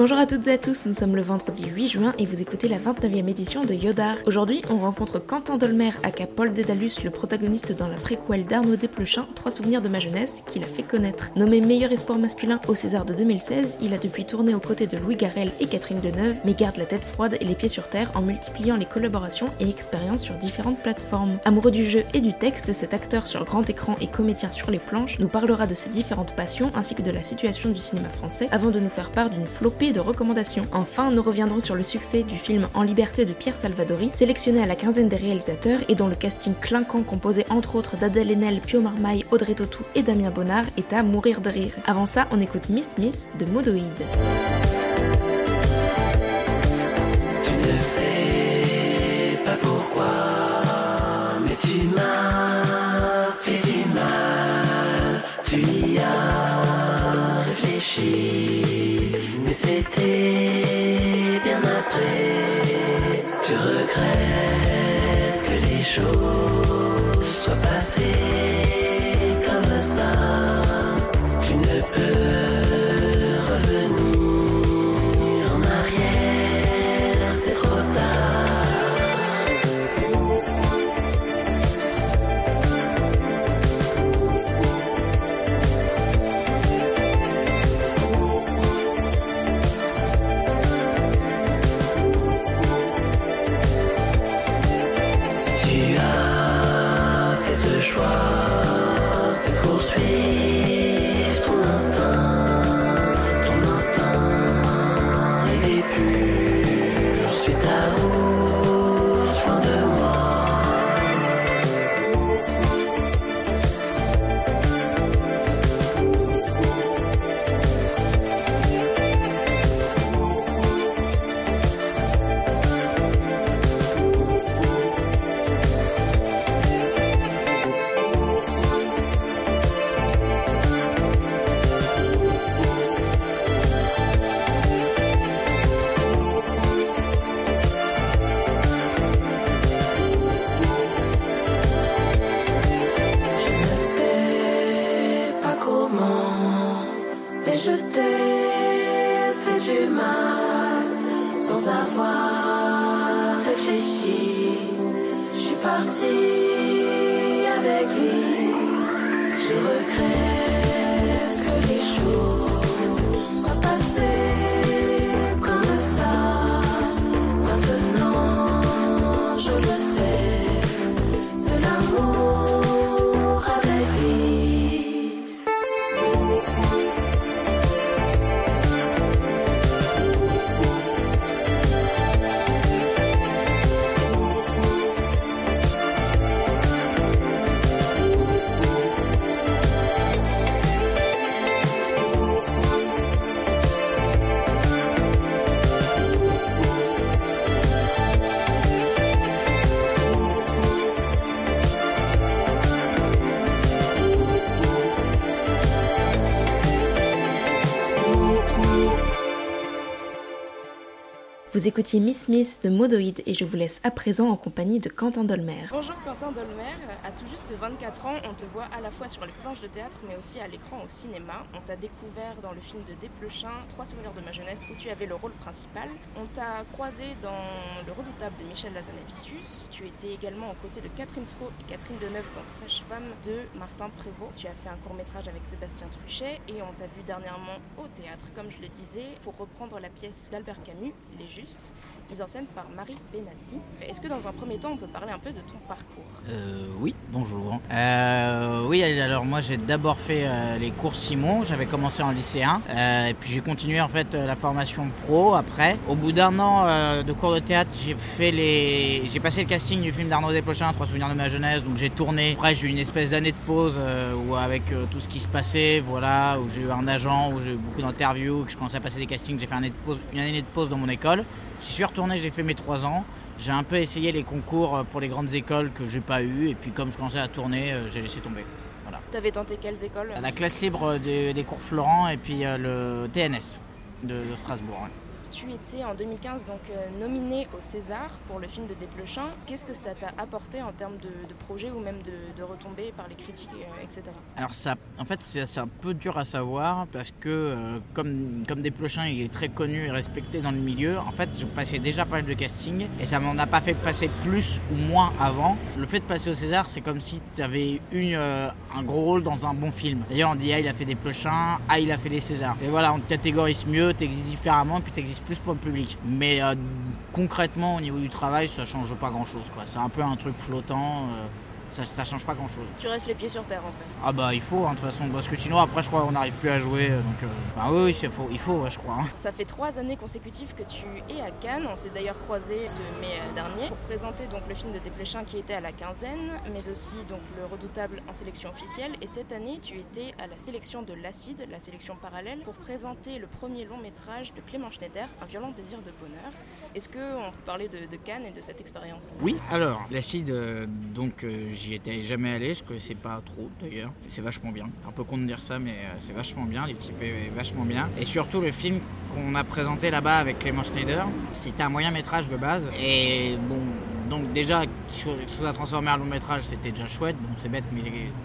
Bonjour à toutes et à tous, nous sommes le vendredi 8 juin et vous écoutez la 29e édition de Yodar. Aujourd'hui, on rencontre Quentin Dolmer, aka Paul Dédalus, le protagoniste dans la préquelle d'Arnaud Desplechin, Trois souvenirs de ma jeunesse, qu'il a fait connaître. Nommé meilleur espoir masculin au César de 2016, il a depuis tourné aux côtés de Louis Garrel et Catherine Deneuve, mais garde la tête froide et les pieds sur terre en multipliant les collaborations et expériences sur différentes plateformes. Amoureux du jeu et du texte, cet acteur sur grand écran et comédien sur les planches nous parlera de ses différentes passions ainsi que de la situation du cinéma français avant de nous faire part d'une flopée de recommandations. Enfin, nous reviendrons sur le succès du film En liberté de Pierre Salvadori, sélectionné à la quinzaine des réalisateurs et dont le casting clinquant composé entre autres d'Adèle Haenel, Pio Marmaille, Audrey Tautou et Damien Bonnard est à mourir de rire. Avant ça, on écoute Miss Miss de Modoïde. Vous écoutiez Miss Miss de Modoïde et je vous laisse à présent en compagnie de Quentin Dolmer. Bonjour Quentin Dolmer, à tout juste 24 ans, on te voit à la fois sur les planches de théâtre mais aussi à l'écran au cinéma. On t'a découvert dans le film de Desplechin, Trois souvenirs de ma jeunesse, où tu avais le rôle principal. On t'a croisé dans Le redoutable de Michel Lazanavicius. Tu étais également aux côtés de Catherine Fro et Catherine Deneuve dans Sage-femme de Martin Prévost. Tu as fait un court métrage avec Sébastien Truchet et on t'a vu dernièrement au théâtre, comme je le disais, pour reprendre la pièce d'Albert Camus, Les Justes, mise en scène par Marie Benatti. Est-ce que dans un premier temps on peut parler un peu de ton parcours? Euh, oui, bonjour. Euh, oui, alors moi j'ai d'abord fait euh, les cours Simon, j'avais commencé en lycéen, et puis j'ai continué en fait la formation pro après. Au bout d'un an de cours de théâtre, j'ai fait les, j'ai passé le casting du film d'Arnaud Desplechin, Trois souvenirs de ma jeunesse, donc j'ai tourné. Après j'ai eu une espèce d'année de pause où avec tout ce qui se passait, voilà, où j'ai eu un agent, où j'ai eu beaucoup d'interviews, que je commençais à passer des castings, j'ai fait une année de pause dans mon école. J'y suis retourné, j'ai fait mes trois ans. J'ai un peu essayé les concours pour les grandes écoles que j'ai pas eu et puis comme je commençais à tourner, euh, j'ai laissé tomber. T'avais tenté quelles écoles? La classe libre des, des cours Florent et puis euh, le TNS de, de Strasbourg. ouais. Tu étais en 2015 donc euh, nominé au César pour le film de Desplechin. Qu'est-ce que ça t'a apporté en termes de, projet ou même de, retombées par les critiques, euh, etc. Alors ça, en fait, c'est un peu dur à savoir parce que euh, comme comme Desplechin, il est très connu et respecté dans le milieu. En fait, je passais déjà pas mal de casting et ça m'en a pas fait passer plus ou moins avant. Le fait de passer au César, c'est comme si tu avais eu un gros rôle dans un bon film. D'ailleurs, on dit ah il a fait Desplechin, ah il a fait les Césars. Et voilà, on te catégorise mieux, t'existes différemment, puis t'existes plus pour le public. Mais euh, concrètement, au niveau du travail, ça change pas grand chose. C'est un peu un truc flottant. euh, ça, ça change pas grand chose. Tu restes les pieds sur terre en fait. Ah bah il faut hein, de toute façon parce que sinon après je crois qu'on n'arrive plus à jouer euh, donc euh, enfin oui, c'est faux il faut ouais, je crois hein. Ça fait trois années consécutives que tu es à Cannes. On s'est d'ailleurs croisé ce mai euh, dernier pour présenter donc le film de Desplechin qui était à la quinzaine, mais aussi donc le redoutable en sélection officielle. Et cette année, tu étais à la sélection de l'Acide, la sélection parallèle, pour présenter le premier long métrage de Clément Schneider, Un violent désir de bonheur. Est-ce qu'on peut parler de, de Cannes et de cette expérience? Oui alors l'acide euh, donc euh, j'y étais jamais allé je connaissais pas trop d'ailleurs. C'est vachement bien. Un peu con de dire ça mais euh, c'est vachement bien. L'équipe est vachement bien. Et surtout le film qu'on a présenté là-bas avec Clément Schneider c'était un moyen métrage de base. Et bon donc déjà qu'il soit, transformé en long métrage c'était déjà chouette bon c'est bête mais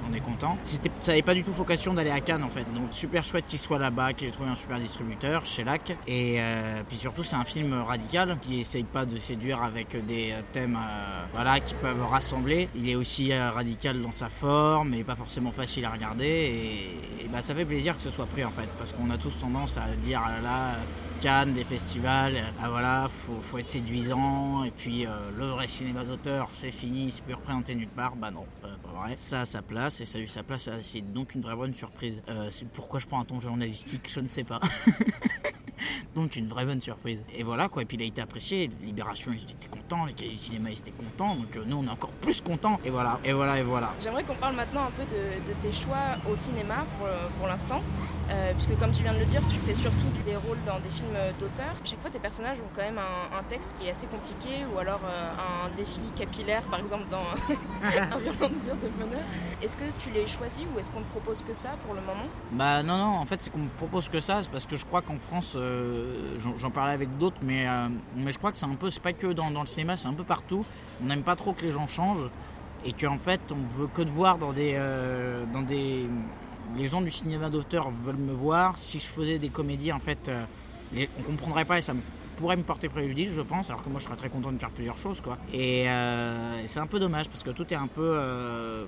on est content. Ça n'avait pas du tout vocation d'aller à Cannes en fait. Donc super chouette qu'il soit là-bas qu'il ait trouvé un super distributeur chez LAC et euh, puis surtout c'est un film radical qui essaye pas de séduire avec des euh, thèmes euh, voilà qui peuvent rassembler. Il est aussi radical dans sa forme et pas forcément facile à regarder. Et, et bah ça fait plaisir que ce soit pris en fait parce qu'on a tous tendance à dire ah là là Des festivals, ah voilà, faut, faut être séduisant, et puis euh, le vrai cinéma d'auteur, c'est fini, c'est plus représenté nulle part. Bah non, pas, vrai. Ça a sa place, et ça a eu sa place, c'est donc une vraie bonne surprise. Euh, pourquoi je prends un ton journalistique, je ne sais pas. donc une vraie bonne surprise. Et voilà quoi, et puis il a été apprécié, Libération ils étaient contents, les cahiers du cinéma ils étaient contents, donc euh, nous on est encore plus contents, et voilà, et voilà, et voilà. J'aimerais qu'on parle maintenant un peu de, de tes choix au cinéma pour, pour l'instant, euh, puisque comme tu viens de le dire, tu fais surtout des rôles dans des films d'auteur. Chaque fois, tes personnages ont quand même un, un texte qui est assez compliqué, ou alors euh, un défi capillaire, par exemple dans Un violent désir de bonheur. Est-ce que tu les choisis ou est-ce qu'on ne propose que ça pour le moment? Bah non, non, en fait c'est qu'on me propose que ça, c'est parce que je crois qu'en France, euh, j'en parlais avec d'autres, mais, mais je crois que c'est un peu, c'est pas que dans, dans le cinéma, c'est un peu partout. On n'aime pas trop que les gens changent et qu'en fait on veut que te voir dans des, dans des... Les gens du cinéma d'auteur veulent me voir. Si je faisais des comédies, en fait, euh, les- on comprendrait pas et ça pourrait me porter préjudice, je pense, alors que moi je serais très content de faire plusieurs choses, quoi. Et, euh, c'est un peu dommage parce que tout est un peu euh,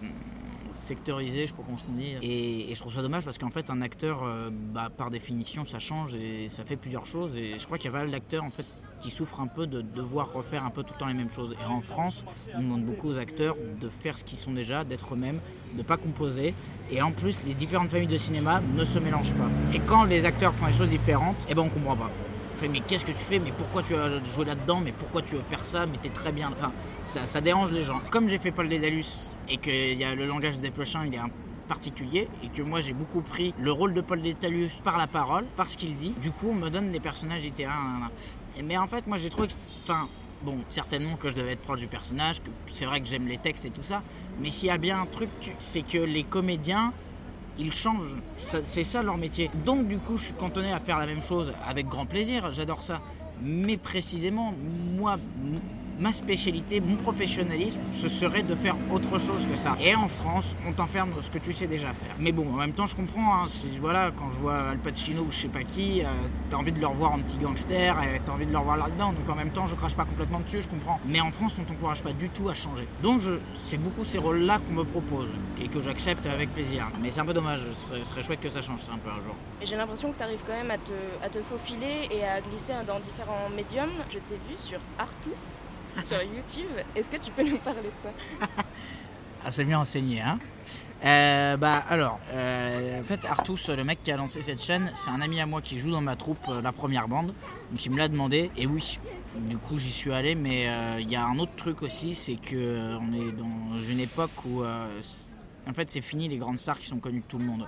sectorisé, je sais pas comment on dit. Et, je trouve ça dommage parce qu'en fait, un acteur, euh, bah, par définition, ça change et ça fait plusieurs choses. Et je crois qu'il y a pas mal d'acteurs, en fait, qui souffrent un peu de devoir refaire un peu tout le temps les mêmes choses. Et en France, on demande beaucoup aux acteurs de faire ce qu'ils sont déjà, d'être eux-mêmes, de pas composer. Et en plus, les différentes familles de cinéma ne se mélangent pas. Et quand les acteurs font des choses différentes, eh ben on comprend pas. On fait mais qu'est-ce que tu fais? Mais pourquoi tu as joué là-dedans? Mais pourquoi tu veux faire ça? Mais t'es très bien. Enfin, ça, dérange les gens. Comme j'ai fait Paul Dédalus et que y a le langage de Desplechin, il est un particulier et que moi j'ai beaucoup pris le rôle de Paul Dédalus par la parole, par ce qu'il dit. Du coup, on me donne des personnages littéraires. Mais en fait, moi j'ai trouvé que, enfin, bon, certainement que je devais être proche du personnage. C'est vrai que j'aime les textes et tout ça. Mais s'il y a bien un truc, c'est que les comédiens ils changent. C'est ça leur métier. Donc du coup, je suis cantonné à faire la même chose avec grand plaisir. J'adore ça. Mais précisément, moi, ma spécialité, mon professionnalisme, ce serait de faire autre chose que ça. Et en France, on t'enferme dans ce que tu sais déjà faire. Mais bon, en même temps, je comprends. hein, voilà, quand je vois Al Pacino ou je sais pas qui, euh, t'as envie de le revoir en petit gangster, et t'as envie de le revoir là-dedans. Donc en même temps, je crache pas complètement dessus, je comprends. Mais en France, on t'encourage pas du tout à changer. Donc c'est beaucoup ces rôles-là qu'on me propose et que j'accepte avec plaisir. Mais c'est un peu dommage. Ce serait, chouette que ça change, un peu un jour. J'ai l'impression que tu arrives quand même à te, à te faufiler et à glisser dans différents médiums. Je t'ai vu sur Artus, sur YouTube. Est-ce que tu peux nous parler de ça? Ah, c'est bien enseigné, hein Euh, bah alors, euh, en fait Artus, le mec qui a lancé cette chaîne, c'est un ami à moi qui joue dans ma troupe, euh, la première bande, donc il me l'a demandé, et oui, du coup j'y suis allé, mais il y a un autre truc aussi, c'est que on est dans une époque où, en fait c'est fini les grandes stars qui sont connues de tout le monde.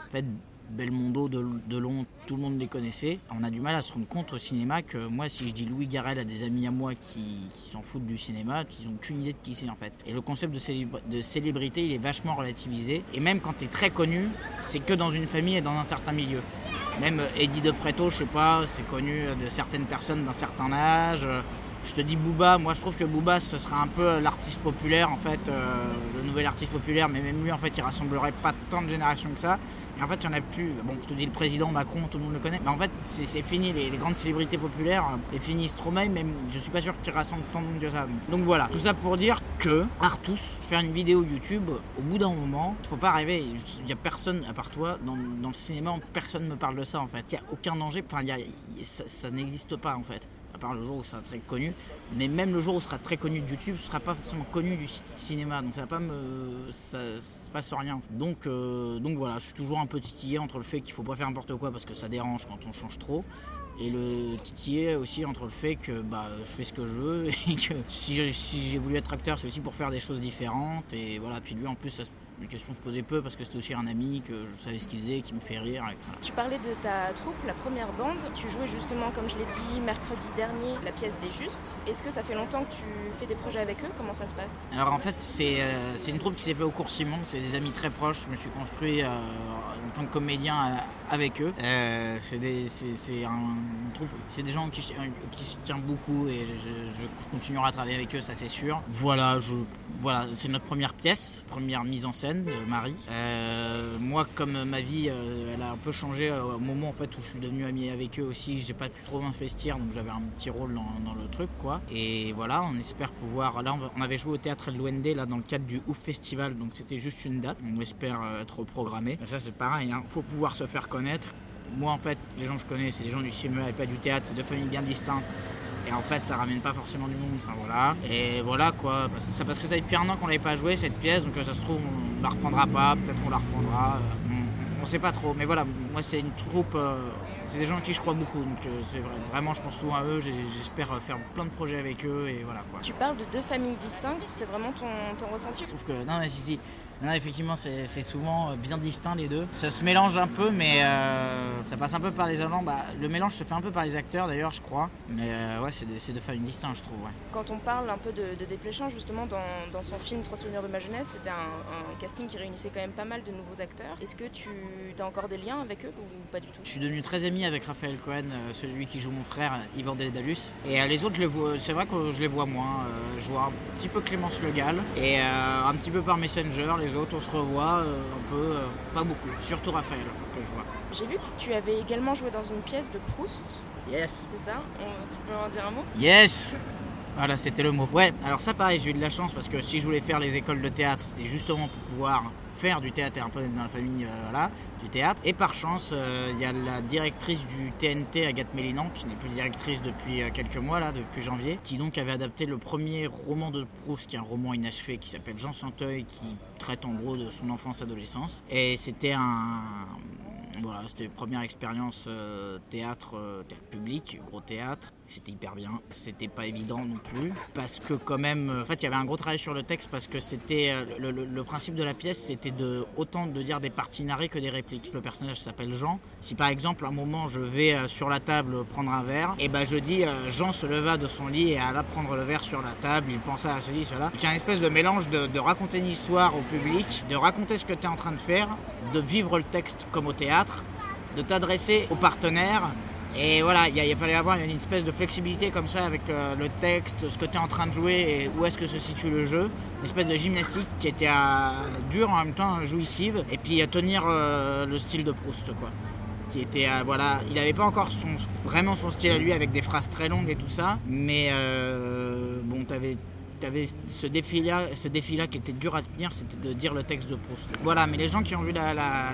Belmondo, de, Delon, tout le monde les connaissait. On a du mal à se rendre compte au cinéma que moi, si je dis Louis Garrel à des amis à moi qui, s'en foutent du cinéma, qu'ils n'ont qu'une idée de qui c'est en fait. Et le concept de, célébr- de célébrité, il est vachement relativisé. Et même quand tu es très connu, c'est que dans une famille et dans un certain milieu. Même euh, Eddie de Preto, je sais pas, c'est connu de certaines personnes d'un certain âge. Euh, Je te dis Booba, moi je trouve que Booba ce serait un peu l'artiste populaire en fait, euh, le nouvel artiste populaire, mais même lui en fait il rassemblerait pas tant de générations que ça. Et en fait il y en a plus. Bon, je te dis le président Macron, tout le monde le connaît, mais en fait c'est fini, les, grandes célébrités populaires, euh, c'est fini. Stromae, même je suis pas sûr qu'il rassemble tant de monde que ça. Donc voilà, tout ça pour dire que Artus, faire une vidéo YouTube, au bout d'un moment, faut pas rêver, il y a personne à part toi dans, le cinéma, personne me parle de ça en fait. Il y a aucun danger, enfin il y a- il- ça, n'existe pas en fait part le jour où ça sera très connu. Mais même le jour où ce sera très connu de YouTube, ce sera pas forcément connu du ci- cinéma. Donc ça va pas me. Ça se passe rien. Donc, euh, donc voilà, je suis toujours un peu titillé entre le fait qu'il faut pas faire n'importe quoi parce que ça dérange quand on change trop. Et le titillé aussi entre le fait que bah, je fais ce que je veux et que si j'ai si j'ai voulu être acteur, c'est aussi pour faire des choses différentes. Et voilà, puis lui en plus, ça, se- les questions se posaient peu parce que c'était aussi un ami, que je savais ce qu'il faisait, qui me fait rire. et voilà. Tu parlais de ta troupe, la première bande. Tu jouais justement, comme je l'ai dit, mercredi dernier, la pièce des Justes. Est-ce que ça fait longtemps que tu fais des projets avec eux? Comment ça se passe? Alors en fait, c'est euh, une troupe qui s'est fait au cours Simon, c'est des amis très proches. Je me suis construit euh, en tant que comédien euh, avec eux. Euh, c'est des- c'est- c'est un une troupe, c'est des gens qui, je- qui je tiens beaucoup et je, je- je continuerai à travailler avec eux, ça c'est sûr. Voilà, je, voilà, c'est notre première pièce, première mise en scène de Marie. Euh, moi, comme ma vie, euh, elle a un peu changé euh, au moment en fait où je suis devenu ami avec eux aussi. J'ai pas pu trop m'investir, donc j'avais un petit rôle dans, le truc, quoi. Et voilà, on espère pouvoir. Là, on, va- on avait joué au théâtre Luende là dans le cadre du Ouf Festival, donc c'était juste une date. On espère euh, être reprogrammé. Mais ça, c'est pareil. Hein. Faut pouvoir se faire connaître. Moi, en fait, les gens que je connais, c'est des gens du cinéma et pas du théâtre. C'est deux familles bien distinctes. Et en fait, ça ramène pas forcément du monde. Enfin voilà. Et voilà quoi. Parce que, ça- parce que ça fait depuis un an qu'on l'avait pas joué cette pièce, donc euh, ça se trouve on la reprendra pas. Peut-être qu'on la reprendra. euh, on, on sait pas trop. Mais voilà, moi c'est une troupe. euh, c'est des gens en qui je crois beaucoup. Donc c'est vrai. Vraiment, je pense souvent à eux. J'espère faire plein de projets avec eux et voilà quoi. Tu parles de deux familles distinctes, c'est vraiment ton, ton ressenti? Je trouve que non mais si si. Non, effectivement, c'est souvent euh, bien distinct les deux. Ça se mélange un peu, mais euh, ça passe un peu par les agents. Bah, le mélange se fait un peu par les acteurs d'ailleurs, je crois. Mais euh, ouais, c'est c'est deux familles distinctes, je trouve. Ouais. Quand on parle un peu de, de Desplechin, justement, dans, dans son film Trois souvenirs de ma jeunesse, c'était un, un casting qui réunissait quand même pas mal de nouveaux acteurs. Est-ce que tu as encore des liens avec eux ou pas du tout? Je suis devenu très ami avec Raphaël Cohen, euh, celui qui joue mon frère, Yvan Dédalus. Et les autres, c'est vrai que je les vois moins. Je vois un petit peu Clémence Le Gall et un petit peu par Messenger. Les autres, on se revoit euh, un peu, euh, pas beaucoup. Surtout Raphaël que je vois. J'ai vu que tu avais également joué dans une pièce de Proust, Yes. c'est ça? On- Tu peux en dire un mot? Yes Voilà, c'était le mot. Ouais, alors ça pareil, j'ai eu de la chance parce que si je voulais faire les écoles de théâtre, c'était justement pour pouvoir faire du théâtre et un peu dans la famille euh, voilà, du théâtre. Et par chance, euh, il y a la directrice du TNT, Agathe Mélinan, qui n'est plus directrice depuis euh, quelques mois, là, depuis janvier, qui donc avait adapté le premier roman de Proust, qui est un roman inachevé qui s'appelle Jean Santeuil, qui traite en gros de son enfance-adolescence. Et c'était un, voilà, c'était une première expérience théâtre, théâtre public, gros théâtre. C'était hyper bien. C'était pas évident non plus. Parce que, quand même, euh, en fait, il y avait un gros travail sur le texte parce que c'était. euh, Le, principe de la pièce, c'était de autant de dire des parties narrées que des répliques. Le personnage s'appelle Jean. Si par exemple, à un moment, je vais euh, sur la table prendre un verre, et ben je dis Jean se leva de son lit et alla prendre le verre sur la table. Il pensa à ceci, cela. Il y une espèce de mélange de, de raconter une histoire au public, de raconter ce que tu es en train de faire, de vivre le texte comme au théâtre, de t'adresser aux partenaires. Et voilà, il, fallait avoir une espèce de flexibilité comme ça avec euh, le texte, ce que tu es en train de jouer et où est-ce que se situe le jeu. Une espèce de gymnastique qui était euh, dure en même temps jouissive. Et puis à tenir euh, le style de Proust, quoi. Qui était, euh, voilà, il n'avait pas encore vraiment son style à lui avec des phrases très longues et tout ça. Mais bon, t'avais avais ce défi-là ce défi qui était dur à tenir, c'était de dire le texte de Proust. Voilà, mais les gens qui ont vu la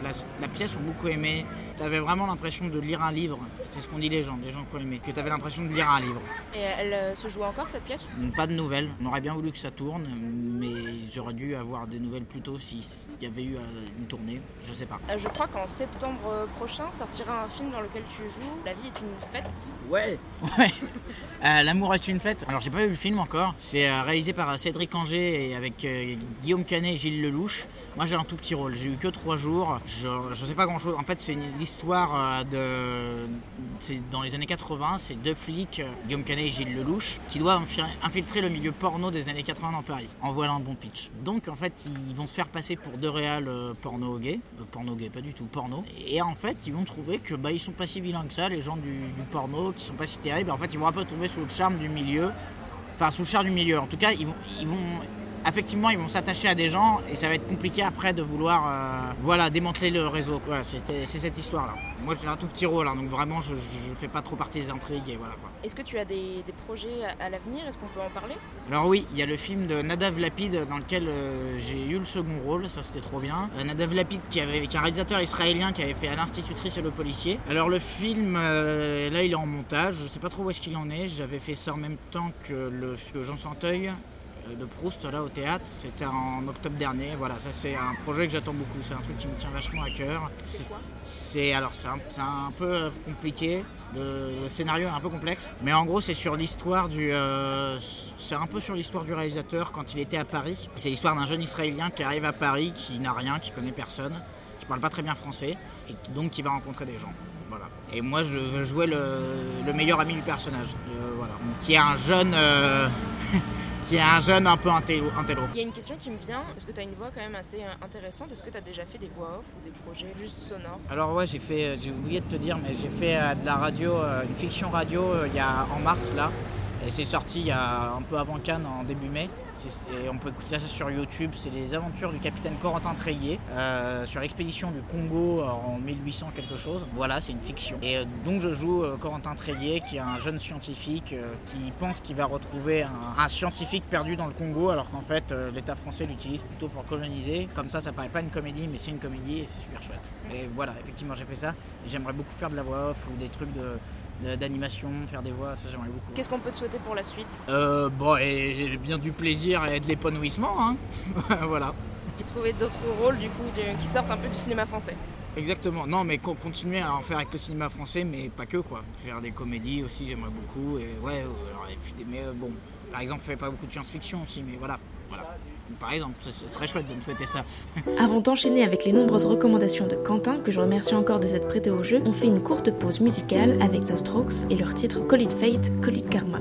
pièce ont beaucoup aimé. Tu avais vraiment l'impression de lire un livre. C'est ce qu'on dit les gens, les gens qui ont aimé. Que tu avais l'impression de lire un livre. Et elle euh, se joue encore cette pièce? Pas de nouvelles. On aurait bien voulu que ça tourne, mais j'aurais dû avoir des nouvelles plus tôt s'il y avait eu euh, une tournée. Je sais pas. Euh, Je crois qu'en septembre prochain sortira un film dans lequel tu joues La vie est une fête. Ouais, ouais. L'amour est une fête. Alors j'ai pas vu le film encore. C'est réalisé par Cédric Anger et avec Guillaume Canet et Gilles Lelouch. Moi j'ai un tout petit rôle, j'ai eu que trois jours, je, je sais pas grand chose. En fait c'est une- l'histoire euh, de... Dans les années 80, c'est deux flics, euh, Guillaume Canet et Gilles Lelouch, qui doivent infi- infiltrer le milieu porno des années 80 dans Paris, en voilà un bon pitch. Donc en fait ils vont se faire passer pour deux réals euh, porno gay, Euh, porno gay pas du tout, porno. Et en fait ils vont trouver que bah ils sont pas si vilains que ça, les gens du, porno, qui sont pas si terribles. En fait ils vont un peu tomber sous le charme du milieu enfin sous le charme du milieu. En tout cas, ils vont effectivement, ils vont s'attacher à des gens et ça va être compliqué après de vouloir, euh, voilà, démanteler le réseau. Voilà, c'est cette histoire-là. Moi, j'ai un tout petit rôle, hein, donc vraiment, je, je fais pas trop partie des intrigues et voilà. Est-ce que tu as des, des projets à, à l'avenir? Est-ce qu'on peut en parler? Alors oui, il y a le film de Nadav Lapid dans lequel euh, j'ai eu le second rôle, ça c'était trop bien. Euh, Nadav Lapid qui, avait, qui est un réalisateur israélien qui avait fait à l'institutrice et le policier. Alors le film, là il est en montage, je sais pas trop où est-ce qu'il en est. J'avais fait ça en même temps que le que Jean Santeuil de Proust là au théâtre. C'était en octobre dernier. Voilà, ça c'est un projet que j'attends beaucoup. C'est un truc qui me tient vachement à cœur. C'est quoi C'est alors c'est un, c'est un peu euh, compliqué. Le, le scénario est un peu complexe, mais en gros c'est sur l'histoire du, euh, c'est un peu sur l'histoire du réalisateur quand il était à Paris. C'est l'histoire d'un jeune Israélien qui arrive à Paris, qui n'a rien, qui connaît personne, qui parle pas très bien français, et donc qui va rencontrer des gens. Voilà. Et moi je veux jouer le, le meilleur ami du personnage, euh, voilà, qui est un jeune, euh, qui est un jeune un peu intello. Il y a une question qui me vient, parce que tu as une voix quand même assez euh, intéressante? Est-ce que tu as déjà fait des voix off ou des projets juste sonores? Alors ouais, j'ai fait, euh, j'ai oublié de te dire, mais j'ai fait euh, de la radio, une fiction radio il y a en mars là, et c'est sorti il y a un peu avant Cannes en début mai. Et on peut écouter ça sur YouTube. C'est les aventures du capitaine Corentin Treillier euh, sur l'expédition du Congo en 1800 quelque chose. Voilà, c'est une fiction. Et euh, donc je joue euh, Corentin Treillier, qui est un jeune scientifique euh, qui pense qu'il va retrouver un, un scientifique perdu dans le Congo, alors qu'en fait euh, l'État français l'utilise plutôt pour coloniser. Comme ça, ça paraît pas une comédie, mais c'est une comédie et c'est super chouette. Et voilà, effectivement, j'ai fait ça. J'aimerais beaucoup faire de la voix off ou des trucs de de- d'animation, faire des voix, ça j'aimerais beaucoup. Qu'est-ce qu'on peut te souhaiter pour la suite? Euh, bon, et bien du plaisir et de l'épanouissement, hein. voilà. Et trouver d'autres rôles du coup de- qui sortent un peu du cinéma français Exactement. Non, mais co- continuer à en faire avec le cinéma français, mais pas que quoi. Faire des comédies aussi, j'aimerais beaucoup. Et ouais, alors, mais euh, bon, par exemple, je fais pas beaucoup de science-fiction aussi, mais voilà, voilà. Par exemple, ce ce serait chouette de me souhaiter ça. Avant d'enchaîner avec les nombreuses recommandations de Quentin, que je remercie encore de s'être prêté au jeu, on fait une courte pause musicale avec The Strokes et leur titre Call It Fate, Call It Karma.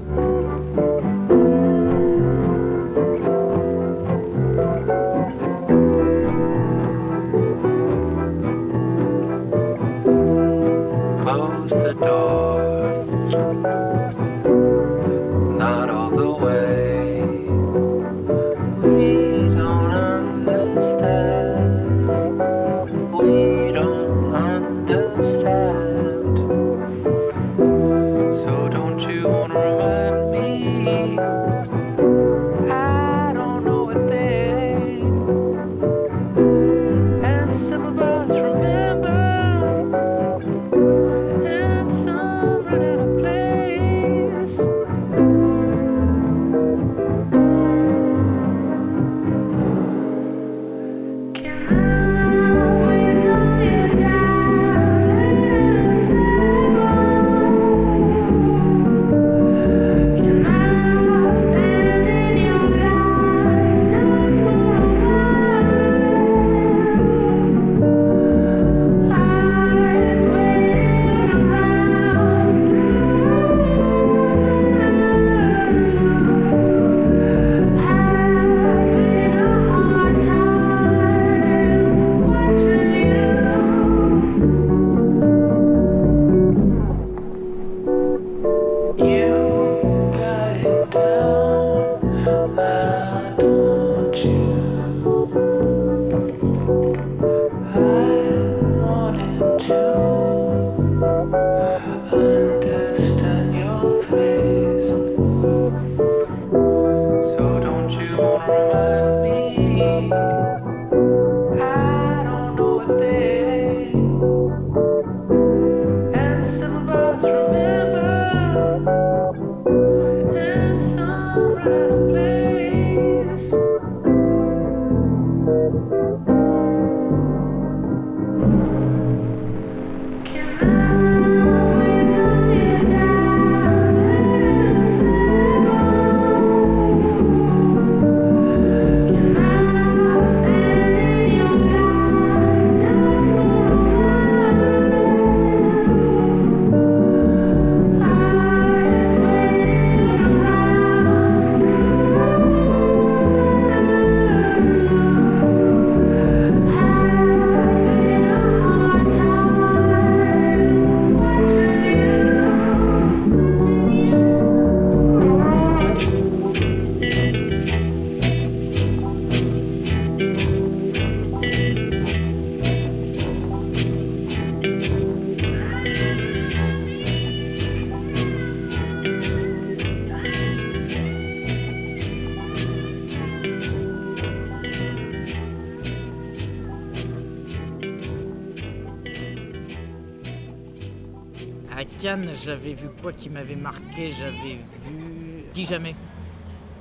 J'avais vu quoi qui m'avait marqué J'avais vu. Qui jamais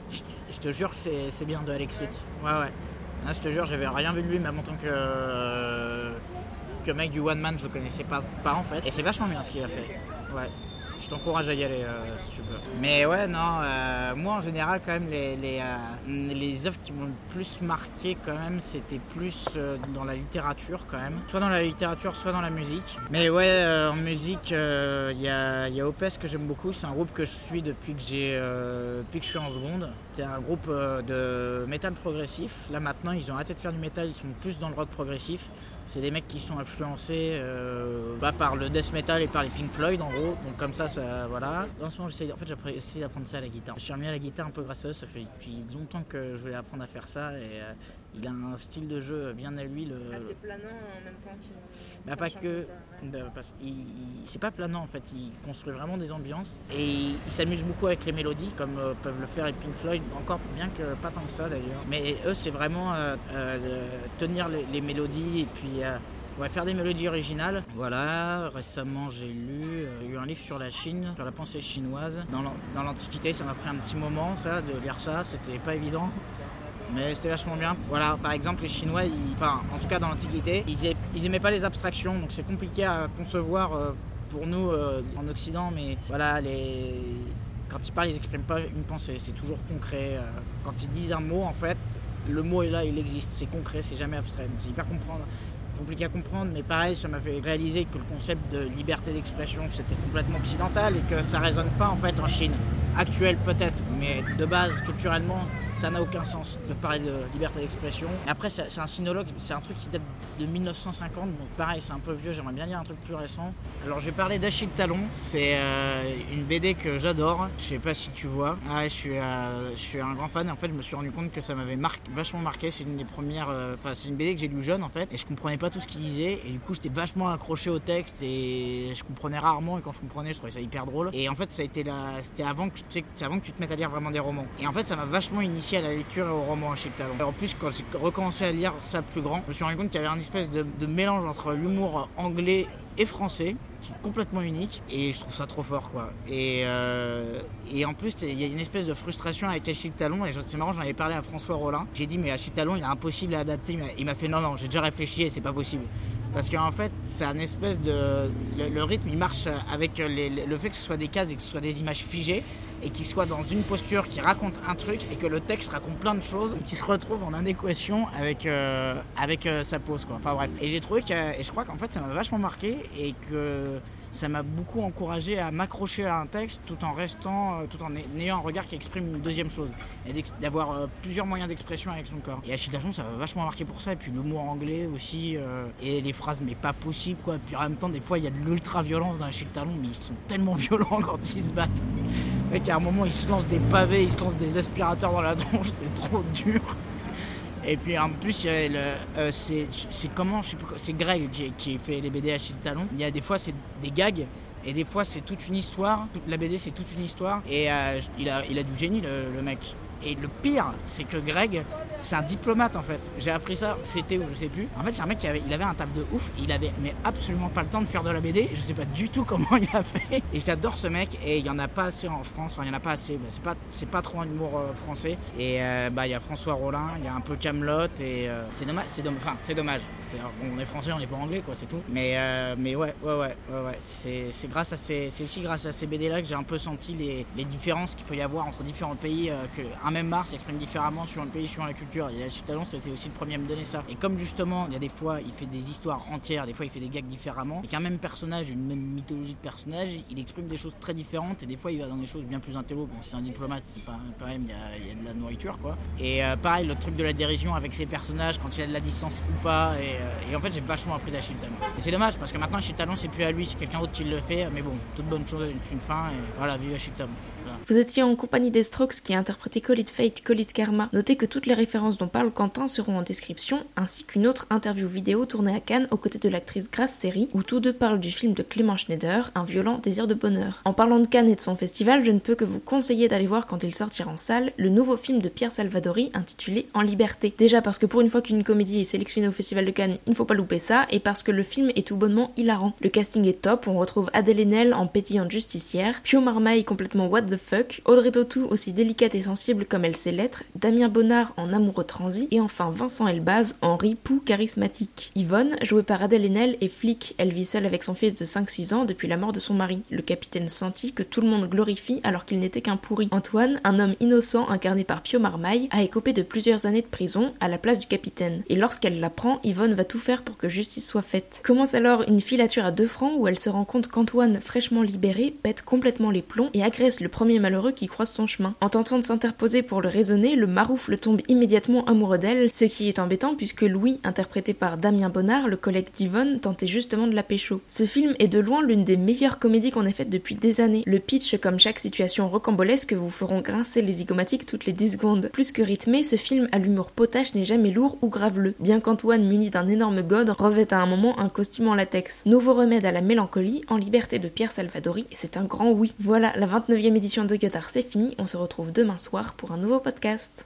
je, te jure que c'est bien de Alex Lutz. Ouais, ouais. Je te jure, j'avais rien vu de lui, même en tant que. que mec du one man, je le connaissais pas, pas en fait. Et c'est vachement bien ce qu'il a fait. Ouais. Je t'encourage à y aller euh, si tu peux. Mais ouais, non, euh, moi en général, quand même, les, les, euh, les œuvres qui m'ont le plus marqué, quand même, c'était plus dans la littérature, quand même. Soit dans la littérature, soit dans la musique. Mais ouais, en musique, il y, a, y a Opes que j'aime beaucoup. C'est un groupe que je suis depuis que, depuis que je suis en seconde. C'est un groupe de métal progressif. Là maintenant, ils ont arrêté de faire du métal, ils sont plus dans le rock progressif. C'est des mecs qui sont influencés euh, bah, par le death metal et par les Pink Floyd en gros. Donc comme ça, ça voilà. En ce moment, j'essaie, en fait, d'apprendre ça à la guitare. Je suis remis à la guitare un peu grâce à eux. Ça fait depuis longtemps que je voulais apprendre à faire ça et euh, il a un style de jeu bien à lui. Le... Assez planant en même temps. Bah, pas que. Parce il- c'est pas planant en fait, il construit vraiment des ambiances et il, il s'amuse beaucoup avec les mélodies comme euh, peuvent le faire les Pink Floyd, encore bien que pas tant que ça d'ailleurs. Mais eux c'est vraiment euh, euh, tenir les, mélodies et puis euh, ouais, faire des mélodies originales. Voilà, récemment j'ai lu, euh, j'ai lu un livre sur la Chine, sur la pensée chinoise. Dans l'Antiquité, ça m'a pris un petit moment ça, de lire ça, c'était pas évident. Mais c'était vachement bien. Voilà, par exemple, les Chinois, enfin, en tout cas dans l'Antiquité, ils, ils aimaient pas les abstractions, donc c'est compliqué à concevoir euh, pour nous euh, en Occident, mais voilà, quand ils parlent, ils expriment pas une pensée, c'est toujours concret. euh. Quand ils disent un mot, en fait, le mot est là, il existe, c'est concret, c'est jamais abstrait, c'est hyper comprendre compliqué à comprendre, mais pareil, ça m'a fait réaliser que le concept de liberté d'expression, c'était complètement occidental et que ça résonne pas en fait en Chine. Actuelle peut-être, mais de base, culturellement, ça n'a aucun sens de parler de liberté d'expression. Après, c'est un sinologue, c'est un truc qui date de 1950, donc pareil, c'est un peu vieux, j'aimerais bien lire un truc plus récent. Alors je vais parler d'Achille Talon, c'est euh, une BD que j'adore, je sais pas si tu vois. Ah, je, suis, euh, je suis un grand fan en fait, je me suis rendu compte que ça m'avait mar- vachement marqué, c'est une des premières, euh, enfin, c'est une BD que j'ai lu jeune en fait, et je comprenais pas tout ce qu'il disait, et du coup, j'étais vachement accroché au texte et je comprenais rarement, et quand je comprenais, je trouvais ça hyper drôle. Et en fait, ça a été la... c'était avant que, tu sais, avant que tu te mettes à lire vraiment des romans. Et en fait, ça m'a vachement initié à la lecture et au roman Achille Talon. Et en plus, quand j'ai recommencé à lire ça plus grand, je me suis rendu compte qu'il y avait un espèce de, de mélange entre l'humour anglais et français qui est complètement unique et je trouve ça trop fort quoi. Et, euh, et en plus il y a une espèce de frustration avec Achille Talon et c'est marrant j'en avais parlé à François Rollin. J'ai dit mais Achille Talon il est impossible à adapter Il m'a- il m'a fait non non j'ai déjà réfléchi et c'est pas possible. Parce qu'en fait c'est un espèce de le, le rythme il marche avec les- le fait que ce soit des cases et que ce soit des images figées et qu'il soit dans une posture qui raconte un truc et que le texte raconte plein de choses qui se retrouvent en adéquation avec, euh, avec euh, sa pose quoi. Enfin bref. Et j'ai trouvé que, et je crois qu'en fait ça m'a vachement marqué et que ça m'a beaucoup encouragé à m'accrocher à un texte tout en restant, euh, tout en ay- ayant un regard qui exprime une deuxième chose et d'avoir plusieurs moyens d'expression avec son corps. Et Achille ça m'a vachement marqué pour ça et puis l'humour anglais aussi et les phrases mais pas possible quoi. Puis en même temps des fois il y a de l'ultra violence dans Achille Talon mais ils sont tellement violents quand ils se battent. Mec, à un moment, il se lance des pavés, il se lance des aspirateurs dans la tronche, c'est trop dur. Et puis en plus, euh, c'est comment, c'est Greg qui, fait les BD à Achille Talon. Il y a des fois, c'est des gags. Et des fois, c'est toute une histoire. Toute la BD, c'est toute une histoire. Et euh, il, a, du génie, le mec. Et le pire, c'est que Greg, c'est un diplomate en fait. J'ai appris ça, c'était ou je sais plus. En fait, c'est un mec qui avait, il avait un taf de ouf. Il avait mais absolument pas le temps de faire de la BD. Je sais pas du tout comment il a fait. Et j'adore ce mec. Et il y en a pas assez en France. Enfin, il y en a pas assez. Bah, c'est pas, c'est pas trop un humour euh, français. Et euh, bah, il y a François Rollin, il y a un peu Camelot. Et euh, c'est dommage. C'est dommage. Enfin, c'est dommage. On est français, on n'est pas anglais, quoi. C'est tout. Mais, euh, mais ouais, ouais, ouais, ouais, ouais. C'est, grâce à ces, c'est aussi grâce à ces BD là que j'ai un peu senti les, les différences qu'il peut y avoir entre différents pays. euh, que un même art s'exprime différemment suivant le pays, suivant la culture. Et Achille Talon, c'était aussi le premier à me donner ça. Et comme justement, il y a des fois, il fait des histoires entières, des fois, il fait des gags différemment. Et qu'un même personnage, une même mythologie de personnage, il exprime des choses très différentes. Et des fois, il va dans des choses bien plus intello. Bon, c'est un diplomate, c'est pas quand même, il y a, de la nourriture, quoi. Et euh, pareil, le truc de la dérision avec ses personnages, quand il y a de la distance ou pas. Et, euh, et en fait, j'ai vachement appris d'Achille Talon. Et c'est dommage parce que maintenant, Achille Talon, c'est plus à lui, c'est quelqu'un d'autre qui le fait. Mais bon, toute bonne chose une, fin. Et voilà, vive Achille. Vous étiez en compagnie des Strokes qui a interprété Call Fate, Call Karma. Notez que toutes les références dont parle Quentin seront en description, ainsi qu'une autre interview vidéo tournée à Cannes aux côtés de l'actrice Grace Seri, où tous deux parlent du film de Clément Schneider, Un violent désir de bonheur. En parlant de Cannes et de son festival, je ne peux que vous conseiller d'aller voir quand il sortira en salle le nouveau film de Pierre Salvadori intitulé En liberté. Déjà parce que pour une fois qu'une comédie est sélectionnée au festival de Cannes, il ne faut pas louper ça, et parce que le film est tout bonnement hilarant. Le casting est top, on retrouve Adèle Haenel en pétillante justicière, Pio Marmaille complètement what the Audrey Tautou aussi délicate et sensible comme elle sait l'être, Damien Bonnard en amoureux transi, et enfin Vincent Elbaz en ripou charismatique. Yvonne, jouée par Adèle Haenel, est flic, elle vit seule avec son fils de 5-6 ans depuis la mort de son mari. Le capitaine sentit que tout le monde glorifie alors qu'il n'était qu'un pourri. Antoine, un homme innocent incarné par Pio Marmaille, a écopé de plusieurs années de prison à la place du capitaine. Et lorsqu'elle l'apprend, Yvonne va tout faire pour que justice soit faite. Commence alors une filature à deux francs où elle se rend compte qu'Antoine, fraîchement libéré, pète complètement les plombs et agresse le malheureux qui croise son chemin. En tentant de s'interposer pour le raisonner, le maroufle tombe immédiatement amoureux d'elle, ce qui est embêtant puisque Louis, interprété par Damien Bonnard, le collègue d'Yvonne, tentait justement de la pécho. Ce film est de loin l'une des meilleures comédies qu'on ait faites depuis des années. Le pitch, comme chaque situation rocambolesque, vous feront grincer les zygomatiques toutes les 10 secondes. Plus que rythmé, ce film à l'humour potache n'est jamais lourd ou graveleux. Bien qu'Antoine, muni d'un énorme god, revêt à un moment un costume en latex. Nouveau remède à la mélancolie, en liberté de Pierre Salvadori, c'est un grand oui. Voilà, la 29e édition de Godard c'est fini, on se retrouve demain soir pour un nouveau podcast.